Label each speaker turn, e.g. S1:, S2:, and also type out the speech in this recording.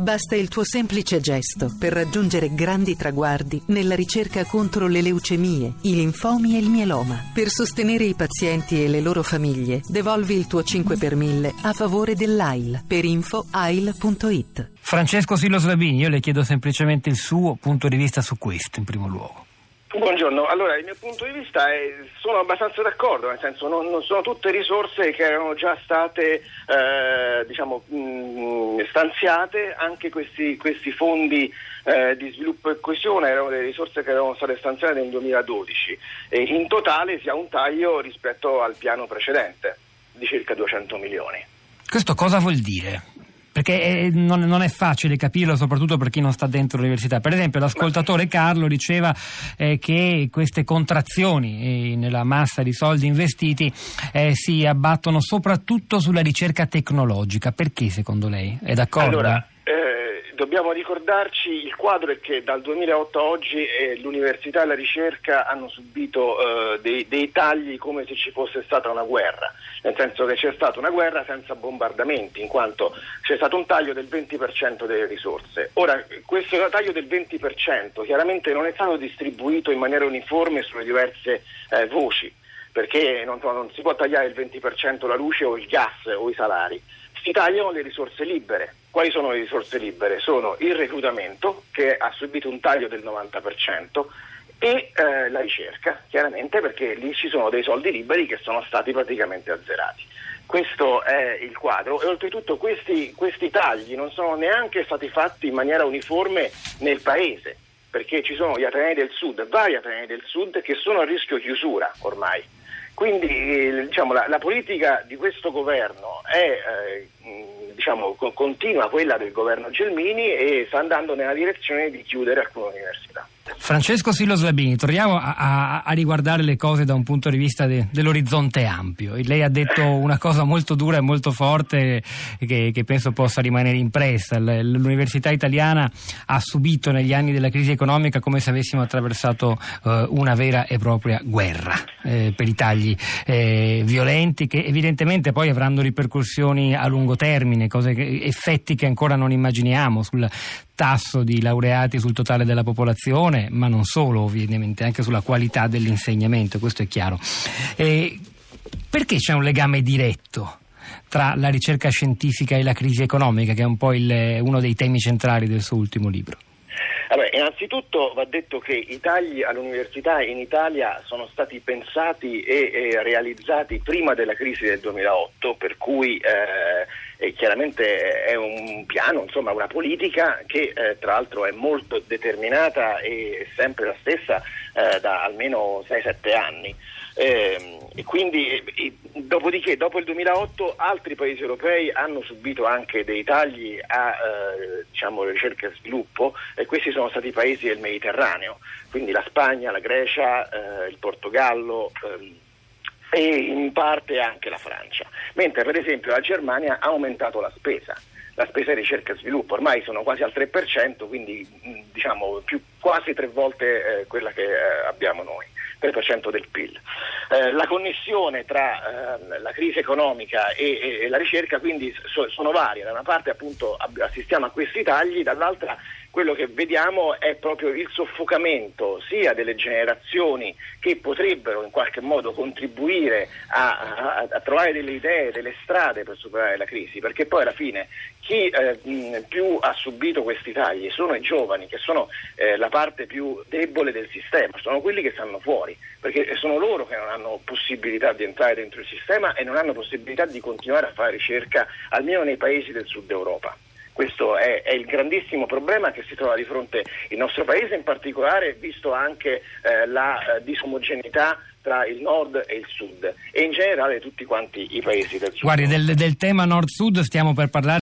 S1: Basta il tuo semplice gesto per raggiungere grandi traguardi nella ricerca contro le leucemie, i linfomi e il mieloma. Per sostenere i pazienti e le loro famiglie, devolvi il tuo 5 per 1000 a favore dell'AIL. Per info AIL.it.
S2: Francesco Sillo Slabini, io le chiedo semplicemente il suo punto di vista su questo in primo luogo.
S3: Buongiorno, allora il mio punto di vista è sono abbastanza d'accordo, nel senso non, non sono tutte risorse che erano già state eh, diciamo, mh, stanziate, anche questi, questi fondi eh, di sviluppo e coesione erano delle risorse che erano state stanziate nel 2012 e in totale si ha un taglio rispetto al piano precedente di circa 200 milioni.
S2: Questo cosa vuol dire? Perché è, non, non, è facile capirlo soprattutto per chi non sta dentro l'università. Per esempio l'ascoltatore Carlo diceva eh, che queste contrazioni eh, nella massa di soldi investiti eh, si abbattono soprattutto sulla ricerca tecnologica. Perché secondo lei? È d'accordo?
S3: Allora, dobbiamo ricordarci il quadro è che dal 2008 a oggi eh, l'università e la ricerca hanno subito eh, dei, dei, tagli come se ci fosse stata una guerra, nel senso che c'è stata una guerra senza bombardamenti, in quanto c'è stato un taglio del 20% delle risorse. Ora, questo taglio del 20% chiaramente non è stato distribuito in maniera uniforme sulle diverse eh, voci perché non, non, si può tagliare il 20% la luce o il gas o i salari, si tagliano le risorse libere. Quali sono le risorse libere? Sono il reclutamento, che ha subito un taglio del 90%, e eh, la ricerca, chiaramente perché lì ci sono dei soldi liberi che sono stati praticamente azzerati. Questo è il quadro e oltretutto questi, questi tagli non sono neanche stati fatti in maniera uniforme nel Paese, perché ci sono gli Atenei del Sud, vari Atenei del Sud che sono a rischio chiusura ormai. Quindi eh, diciamo, la, la, politica di questo governo è eh, diciamo, continua quella del governo Gelmini e sta andando nella direzione di chiudere alcune università.
S2: Francesco Sillo Slabini, torniamo a, a, a, riguardare le cose da un punto di vista de, dell'orizzonte ampio. Lei ha detto una cosa molto dura e molto forte che, che penso possa rimanere impressa. L'università italiana ha subito negli anni della crisi economica come se avessimo attraversato eh, una vera e propria guerra eh, per i tagli eh, violenti che evidentemente poi avranno ripercussioni a lungo termine, che, effetti che ancora non immaginiamo sul tasso di laureati sul totale della popolazione, ma non solo ovviamente, anche sulla qualità dell'insegnamento, questo è chiaro. E perché c'è un legame diretto? tra la ricerca scientifica e la crisi economica, che è un po' il, uno dei temi centrali del suo ultimo libro.
S3: Vabbè, innanzitutto va detto che i tagli all'università in Italia sono stati pensati e, e realizzati prima della crisi del 2008, per cui eh, chiaramente è un piano, insomma una politica che eh, tra l'altro è molto determinata e sempre la stessa eh, da almeno 6-7 anni. Eh, e quindi, e, dopodiché, dopo il 2008, altri paesi europei hanno subito anche dei tagli a eh, diciamo, ricerca e sviluppo, e questi sono stati i paesi del Mediterraneo, quindi la Spagna, la Grecia, eh, il Portogallo. Ehm, e in parte anche la Francia, mentre per esempio la Germania ha aumentato la spesa la spesa di ricerca e sviluppo, ormai sono quasi al 3%, quindi diciamo più, quasi tre volte eh, quella che eh, abbiamo noi. 3% del PIL. Eh, la connessione tra eh, la crisi economica e, e, e la ricerca quindi so, sono varie, da una parte appunto assistiamo a questi tagli, dall'altra quello che vediamo è proprio il soffocamento sia delle generazioni che potrebbero in qualche modo contribuire a, a, a trovare delle idee, delle strade per superare la crisi, perché poi alla fine chi eh, più ha subito questi tagli sono i giovani, che sono eh, la parte più debole del sistema, sono quelli che stanno fuori, perché sono loro che non hanno possibilità di entrare dentro il sistema e non hanno possibilità di continuare a fare ricerca, almeno nei paesi del sud Europa. Questo è, è, il grandissimo problema che si trova di fronte il nostro Paese, in particolare visto anche eh, la eh, disomogeneità tra il nord e il sud e in generale tutti quanti i paesi del sud.
S2: Guardi, del, del tema nord-sud stiamo per parlare